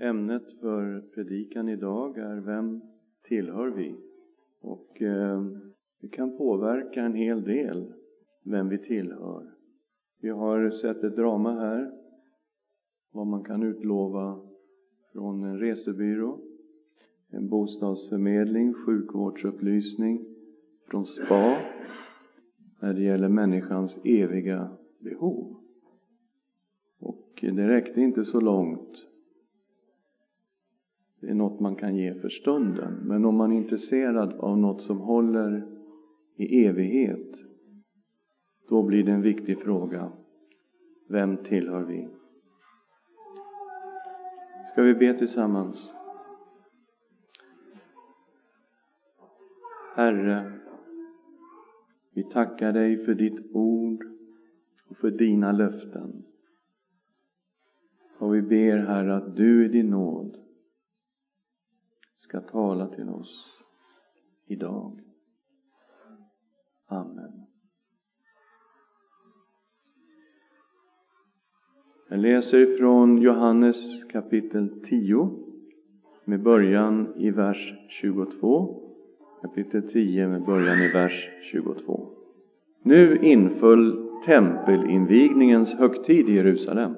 Ämnet för predikan idag är Vem tillhör vi? Och eh, det kan påverka en hel del vem vi tillhör. Vi har sett ett drama här, vad man kan utlova från en resebyrå, en bostadsförmedling, sjukvårdsupplysning från SPA när det gäller människans eviga behov. Och eh, det räckte inte så långt det är något man kan ge för stunden. Men om man är intresserad av något som håller i evighet, då blir det en viktig fråga. Vem tillhör vi? Ska vi be tillsammans? Herre, vi tackar dig för ditt ord och för dina löften. Och vi ber, Herre, att du i din nåd ska tala till oss idag. Amen. Jag läser från Johannes kapitel 10 med början i vers 22. Kapitel 10 med början i vers 22. Nu inföll tempelinvigningens högtid i Jerusalem.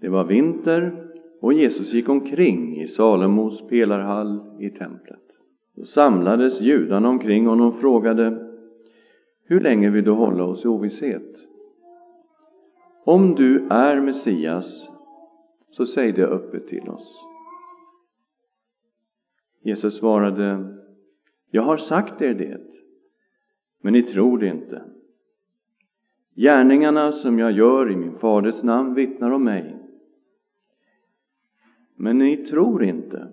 Det var vinter och Jesus gick omkring i Salomos pelarhall i templet. Då samlades judarna omkring honom och frågade Hur länge vill du hålla oss i ovisshet? Om du är Messias, så säg det öppet till oss. Jesus svarade Jag har sagt er det, men ni tror det inte. Gärningarna som jag gör i min faders namn vittnar om mig men ni tror inte,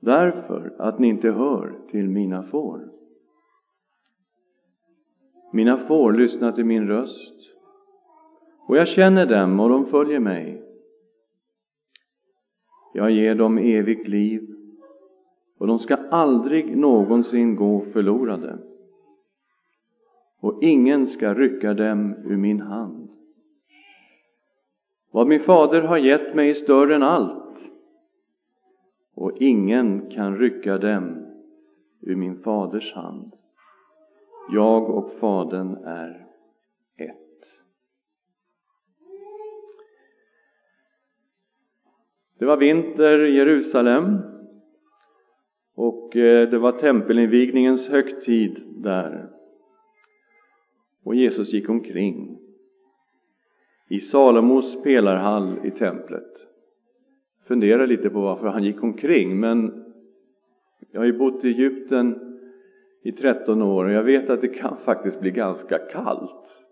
därför att ni inte hör till mina får. Mina får lyssnar till min röst, och jag känner dem och de följer mig. Jag ger dem evigt liv, och de ska aldrig någonsin gå förlorade. Och ingen ska rycka dem ur min hand. Vad min fader har gett mig är större än allt och ingen kan rycka dem ur min faders hand. Jag och Fadern är ett. Det var vinter i Jerusalem och eh, det var tempelinvigningens högtid där. Och Jesus gick omkring i Salomos pelarhall i templet fundera lite på varför han gick omkring. Men jag har ju bott i Egypten i 13 år och jag vet att det kan faktiskt bli ganska kallt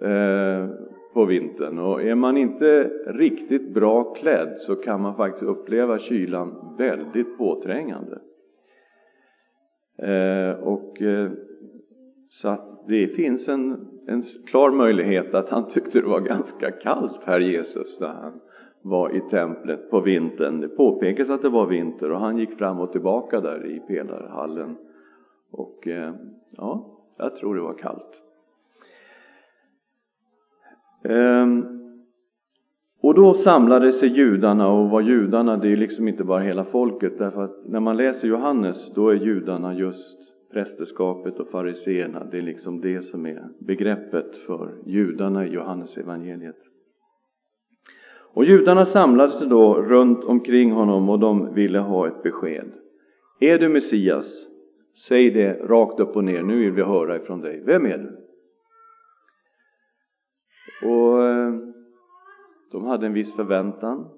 eh, på vintern. Och är man inte riktigt bra klädd så kan man faktiskt uppleva kylan väldigt påträngande. Eh, och, eh, så att det finns en, en klar möjlighet att han tyckte det var ganska kallt, här Jesus, när han var i templet på vintern. Det påpekas att det var vinter och han gick fram och tillbaka där i pelarhallen. Och eh, ja, jag tror det var kallt. Ehm, och då samlade sig judarna och var judarna, det är liksom inte bara hela folket därför att när man läser Johannes då är judarna just prästerskapet och fariseerna, det är liksom det som är begreppet för judarna i Johannes evangeliet. Och judarna samlade sig då runt omkring honom och de ville ha ett besked. Är du Messias? Säg det rakt upp och ner, nu vill vi höra ifrån dig. Vem är du? Och eh, de hade en viss förväntan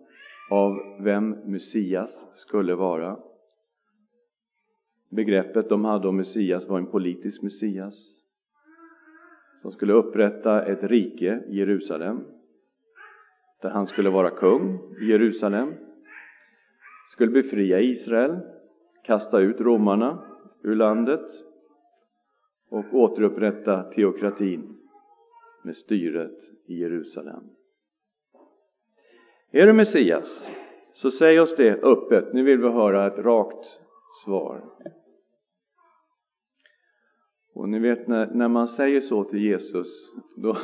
av vem Messias skulle vara. Begreppet de hade om Messias var en politisk Messias som skulle upprätta ett rike i Jerusalem där han skulle vara kung i Jerusalem, skulle befria Israel, kasta ut romarna ur landet och återupprätta teokratin med styret i Jerusalem. Är du Messias, så säg oss det öppet. Nu vill vi höra ett rakt svar. Och ni vet när, när man säger så till Jesus, då,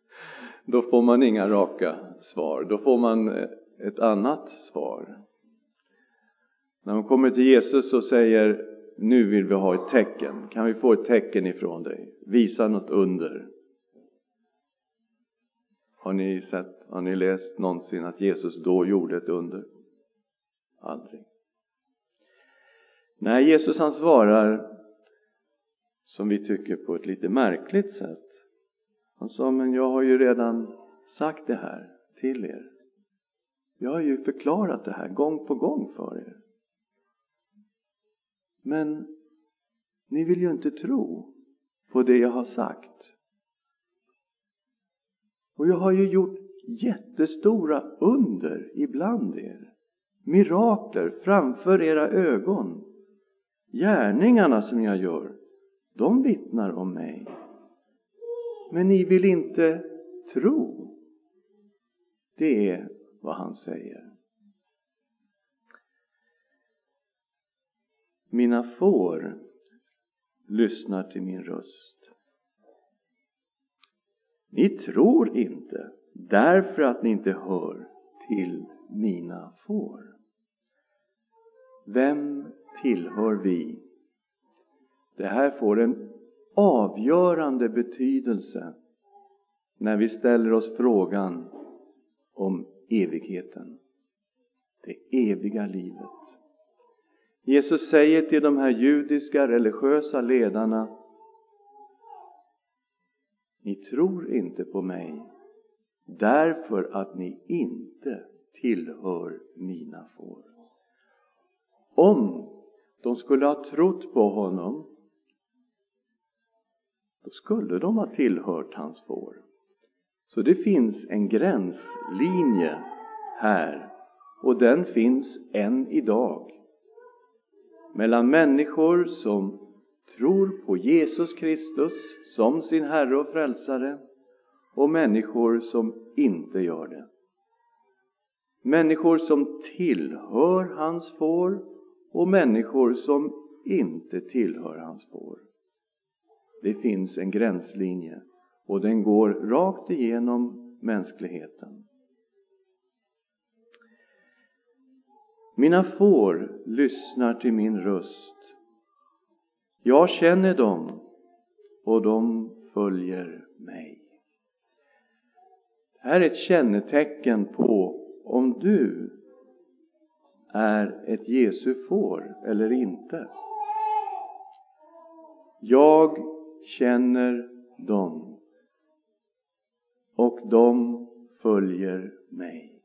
då får man inga raka svar. Då får man eh, ett annat svar. När de kommer till Jesus och säger nu vill vi ha ett tecken. Kan vi få ett tecken ifrån dig? Visa något under. Har ni, sett, har ni läst någonsin att Jesus då gjorde ett under? Aldrig. Nej, Jesus han svarar som vi tycker på ett lite märkligt sätt. Han sa, men jag har ju redan sagt det här till er. Jag har ju förklarat det här gång på gång för er. Men ni vill ju inte tro på det jag har sagt. Och jag har ju gjort jättestora under ibland er. Mirakler framför era ögon. Gärningarna som jag gör, de vittnar om mig. Men ni vill inte tro. Det är vad han säger. Mina får lyssnar till min röst. Ni tror inte därför att ni inte hör till mina får. Vem tillhör vi? Det här får en avgörande betydelse när vi ställer oss frågan om evigheten. Det eviga livet. Jesus säger till de här judiska religiösa ledarna Ni tror inte på mig därför att ni inte tillhör mina får. Om de skulle ha trott på honom då skulle de ha tillhört hans får. Så det finns en gränslinje här och den finns än idag mellan människor som tror på Jesus Kristus som sin Herre och Frälsare och människor som inte gör det. Människor som tillhör hans får och människor som inte tillhör hans får. Det finns en gränslinje och den går rakt igenom mänskligheten. Mina får lyssnar till min röst. Jag känner dem och de följer mig. Det här är ett kännetecken på om du är ett Jesu får eller inte. Jag känner dem och de följer mig.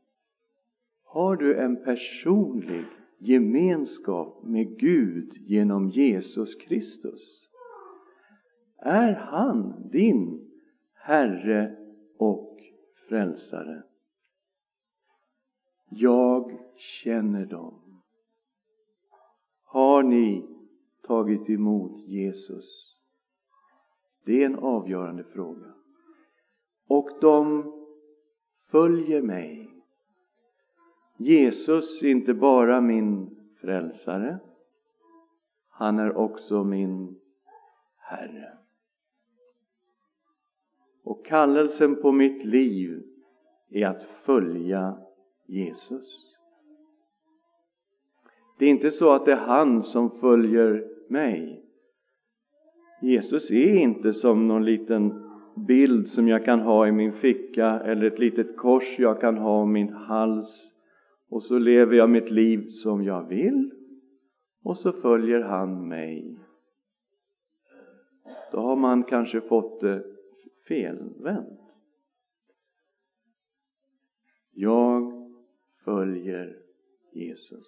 Har du en personlig gemenskap med Gud genom Jesus Kristus? Är han din Herre och Frälsare? Jag känner dem. Har ni tagit emot Jesus? Det är en avgörande fråga. Och de följer mig. Jesus är inte bara min frälsare, han är också min Herre. Och kallelsen på mitt liv är att följa Jesus. Det är inte så att det är han som följer mig. Jesus är inte som någon liten bild som jag kan ha i min ficka eller ett litet kors jag kan ha om min hals och så lever jag mitt liv som jag vill och så följer han mig. Då har man kanske fått det felvänt. Jag följer Jesus.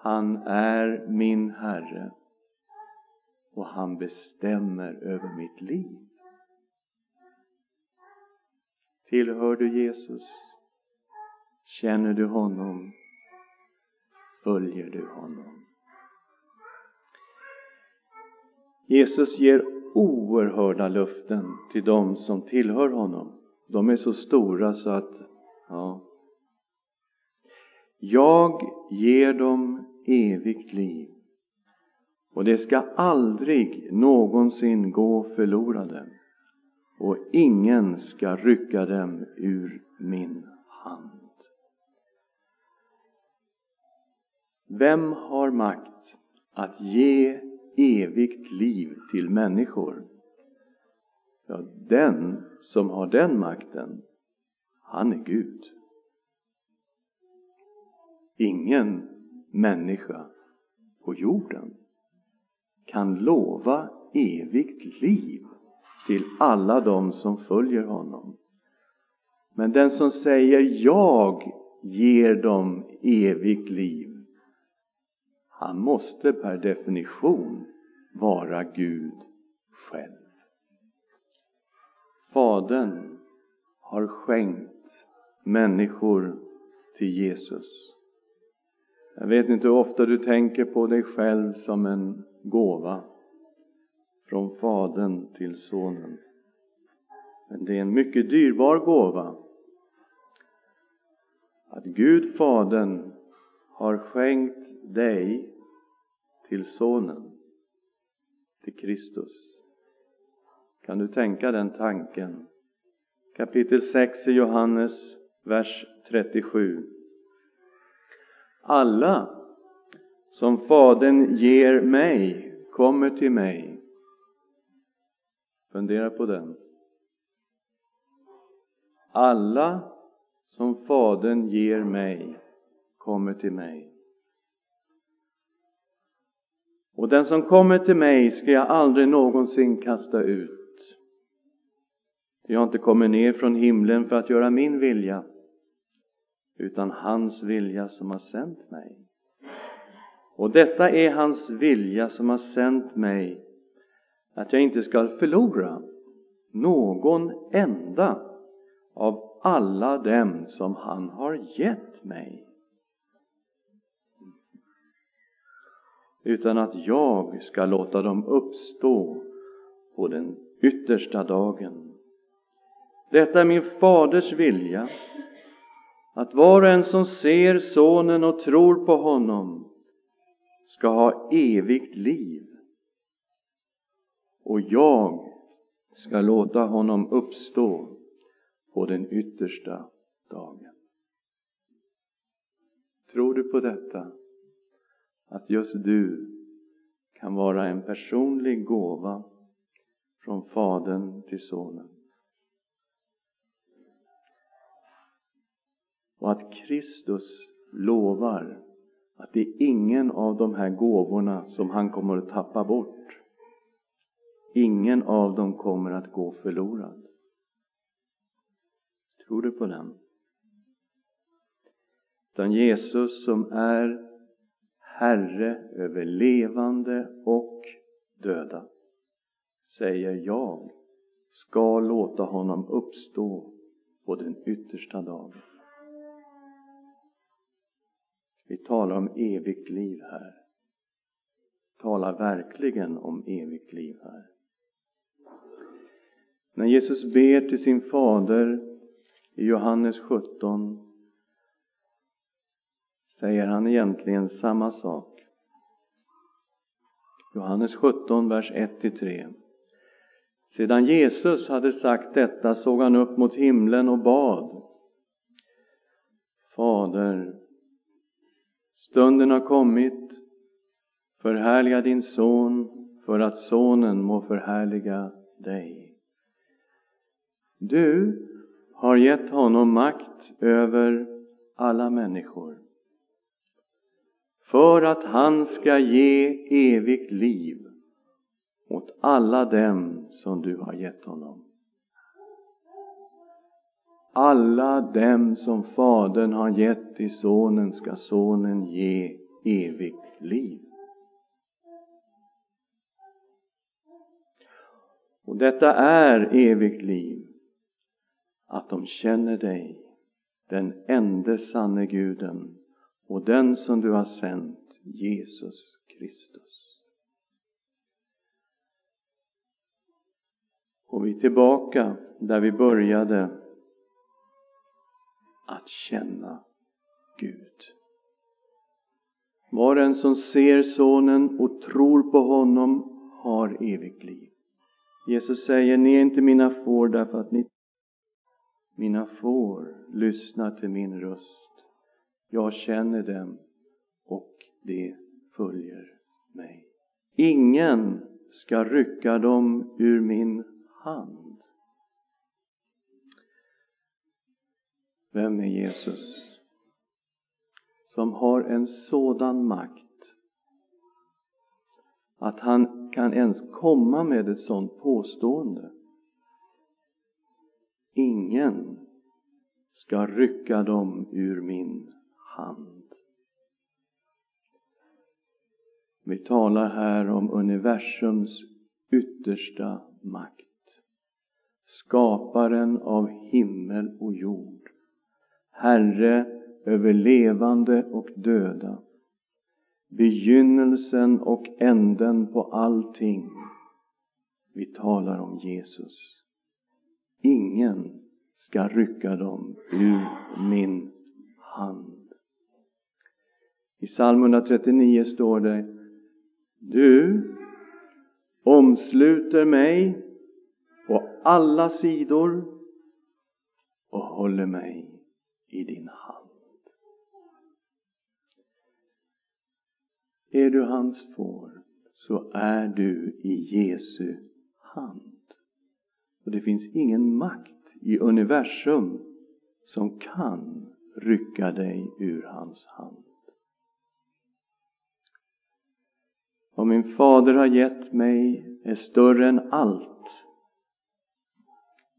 Han är min Herre och han bestämmer över mitt liv. Tillhör du Jesus? Känner du honom? Följer du honom? Jesus ger oerhörda löften till dem som tillhör honom. De är så stora så att, ja. Jag ger dem evigt liv och det ska aldrig någonsin gå förlorade och ingen ska rycka dem ur min hand. Vem har makt att ge evigt liv till människor? Ja, den som har den makten, han är Gud. Ingen människa på jorden kan lova evigt liv till alla dem som följer honom. Men den som säger jag ger dem evigt liv, han måste per definition vara Gud själv. Fadern har skänkt människor till Jesus. Jag vet inte hur ofta du tänker på dig själv som en gåva från Fadern till Sonen. Men det är en mycket dyrbar gåva. Att Gud Fadern har skänkt dig till Sonen, till Kristus. Kan du tänka den tanken? Kapitel 6 i Johannes, vers 37. Alla som Fadern ger mig kommer till mig. Fundera på den. Alla som Fadern ger mig kommer till mig. Och den som kommer till mig ska jag aldrig någonsin kasta ut. Jag har inte kommit ner från himlen för att göra min vilja, utan hans vilja som har sänt mig. Och detta är hans vilja som har sänt mig, att jag inte skall förlora någon enda av alla dem som han har gett mig. Utan att jag ska låta dem uppstå på den yttersta dagen. Detta är min faders vilja, att var och en som ser Sonen och tror på honom ska ha evigt liv. Och jag ska låta honom uppstå på den yttersta dagen. Tror du på detta? Att just du kan vara en personlig gåva från Fadern till Sonen. Och att Kristus lovar att det är ingen av de här gåvorna som han kommer att tappa bort. Ingen av dem kommer att gå förlorad. Tror du på den? Utan Jesus som är Herre över levande och döda säger jag ska låta honom uppstå på den yttersta dagen. Vi talar om evigt liv här. Talar verkligen om evigt liv här. När Jesus ber till sin fader i Johannes 17 säger han egentligen samma sak. Johannes 17, vers 1-3. Sedan Jesus hade sagt detta såg han upp mot himlen och bad. Fader, stunden har kommit. Förhärliga din son för att sonen må förhärliga dig. Du har gett honom makt över alla människor för att han ska ge evigt liv åt alla dem som du har gett honom. Alla dem som Fadern har gett till Sonen ska Sonen ge evigt liv. Och detta är evigt liv, att de känner dig, den ende sanne Guden och den som du har sänt, Jesus Kristus. Och vi är tillbaka där vi började, att känna Gud. Var en som ser Sonen och tror på honom har evigt liv. Jesus säger, ni är inte mina får därför att ni Mina får lyssnar till min röst. Jag känner dem och de följer mig. Ingen ska rycka dem ur min hand. Vem är Jesus? Som har en sådan makt att han kan ens komma med ett sådant påstående. Ingen ska rycka dem ur min hand. Vi talar här om universums yttersta makt. Skaparen av himmel och jord. Herre över levande och döda. Begynnelsen och änden på allting. Vi talar om Jesus. Ingen ska rycka dem ur min hand. I psalm 139 står det Du omsluter mig på alla sidor och håller mig i din hand. Är du hans får så är du i Jesu hand. Och det finns ingen makt i universum som kan rycka dig ur hans hand. Vad min fader har gett mig är större än allt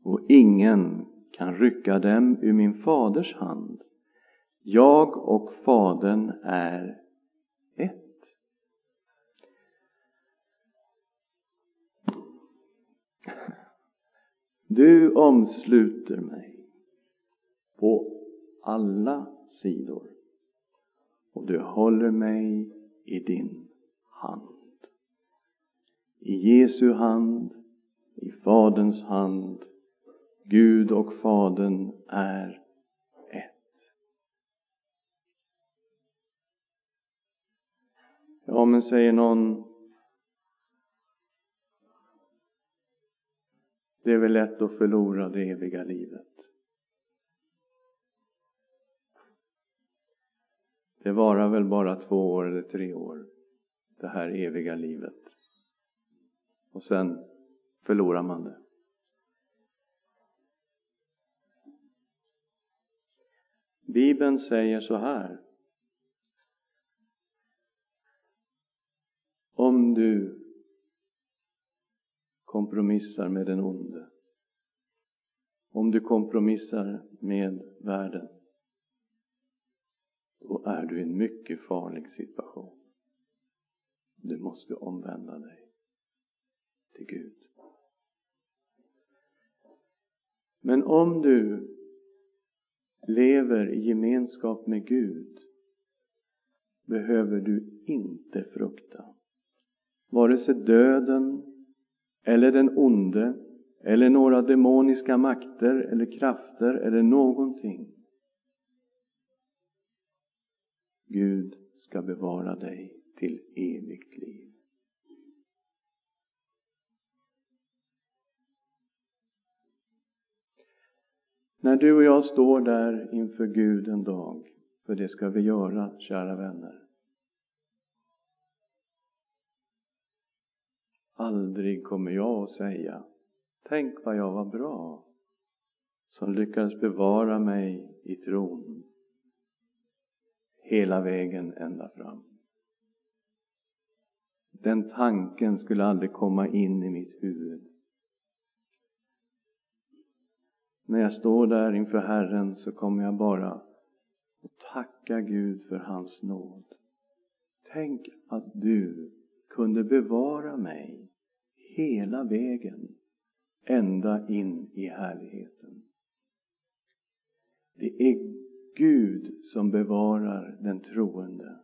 och ingen kan rycka dem ur min faders hand. Jag och Fadern är ett. Du omsluter mig på alla sidor och du håller mig i din hand. I Jesu hand, i Faderns hand. Gud och Fadern är ett. Ja, men säger någon Det är väl lätt att förlora det eviga livet. Det varar väl bara två år eller tre år, det här eviga livet. Och sen förlorar man det. Bibeln säger så här. Om du kompromissar med den onde, om du kompromissar med världen, då är du i en mycket farlig situation. Du måste omvända dig till Gud. Men om du lever i gemenskap med Gud behöver du inte frukta vare sig döden eller den onde eller några demoniska makter eller krafter eller någonting. Gud ska bevara dig till evigt liv. När du och jag står där inför Gud en dag, för det ska vi göra, kära vänner, Aldrig kommer jag att säga Tänk vad jag var bra som lyckades bevara mig i tron hela vägen ända fram. Den tanken skulle aldrig komma in i mitt huvud. När jag står där inför Herren så kommer jag bara att tacka Gud för hans nåd. Tänk att du kunde bevara mig hela vägen ända in i härligheten. Det är Gud som bevarar den troende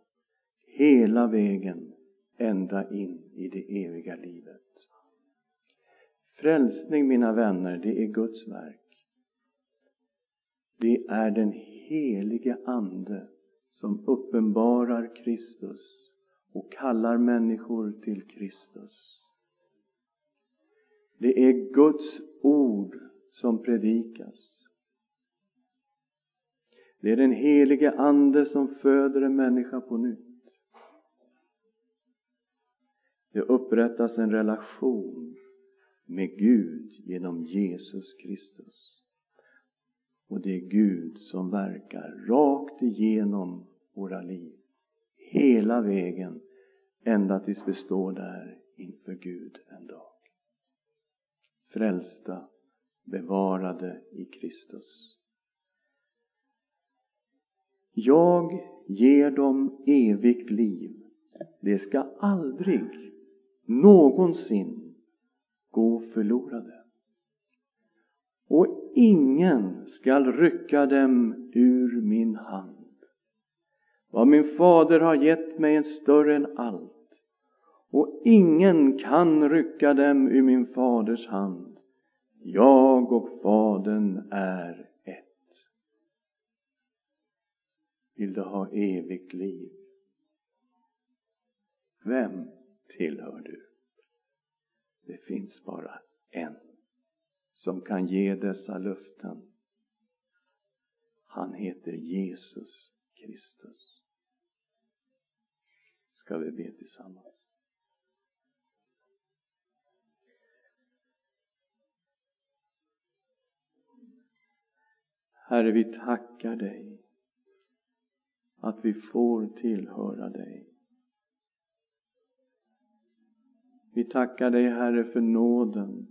hela vägen ända in i det eviga livet. Frälsning, mina vänner, det är Guds verk. Det är den helige Ande som uppenbarar Kristus och kallar människor till Kristus. Det är Guds ord som predikas. Det är den helige Ande som föder en människa på nytt. Det upprättas en relation med Gud genom Jesus Kristus. Och det är Gud som verkar rakt igenom våra liv. Hela vägen ända tills vi står där inför Gud en dag. Frälsta, bevarade i Kristus. Jag ger dem evigt liv. Det ska aldrig någonsin gå förlorade. Och ingen skall rycka dem ur min hand. Vad min fader har gett mig är större än allt och ingen kan rycka dem ur min faders hand. Jag och Fadern är ett. Vill du ha evigt liv? Vem tillhör du? Det finns bara en som kan ge dessa löften. Han heter Jesus Kristus. Ska vi be tillsammans? Herre, vi tackar dig att vi får tillhöra dig. Vi tackar dig, Herre, för nåden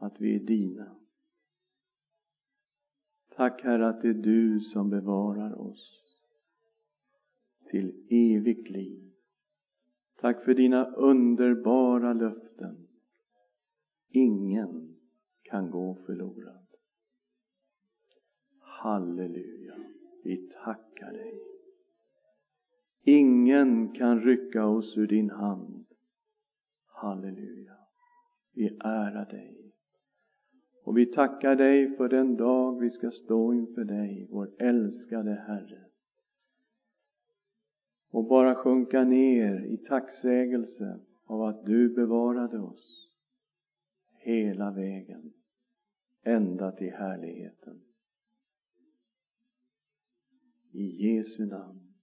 att vi är dina. Tack, Herre, att det är du som bevarar oss till evigt liv. Tack för dina underbara löften. Ingen kan gå förlorad. Halleluja, vi tackar dig. Ingen kan rycka oss ur din hand. Halleluja, vi ärar dig. Och vi tackar dig för den dag vi ska stå inför dig, vår älskade Herre. Och bara sjunka ner i tacksägelse av att du bevarade oss hela vägen, ända till härligheten. I Jesu namn.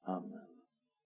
Amen.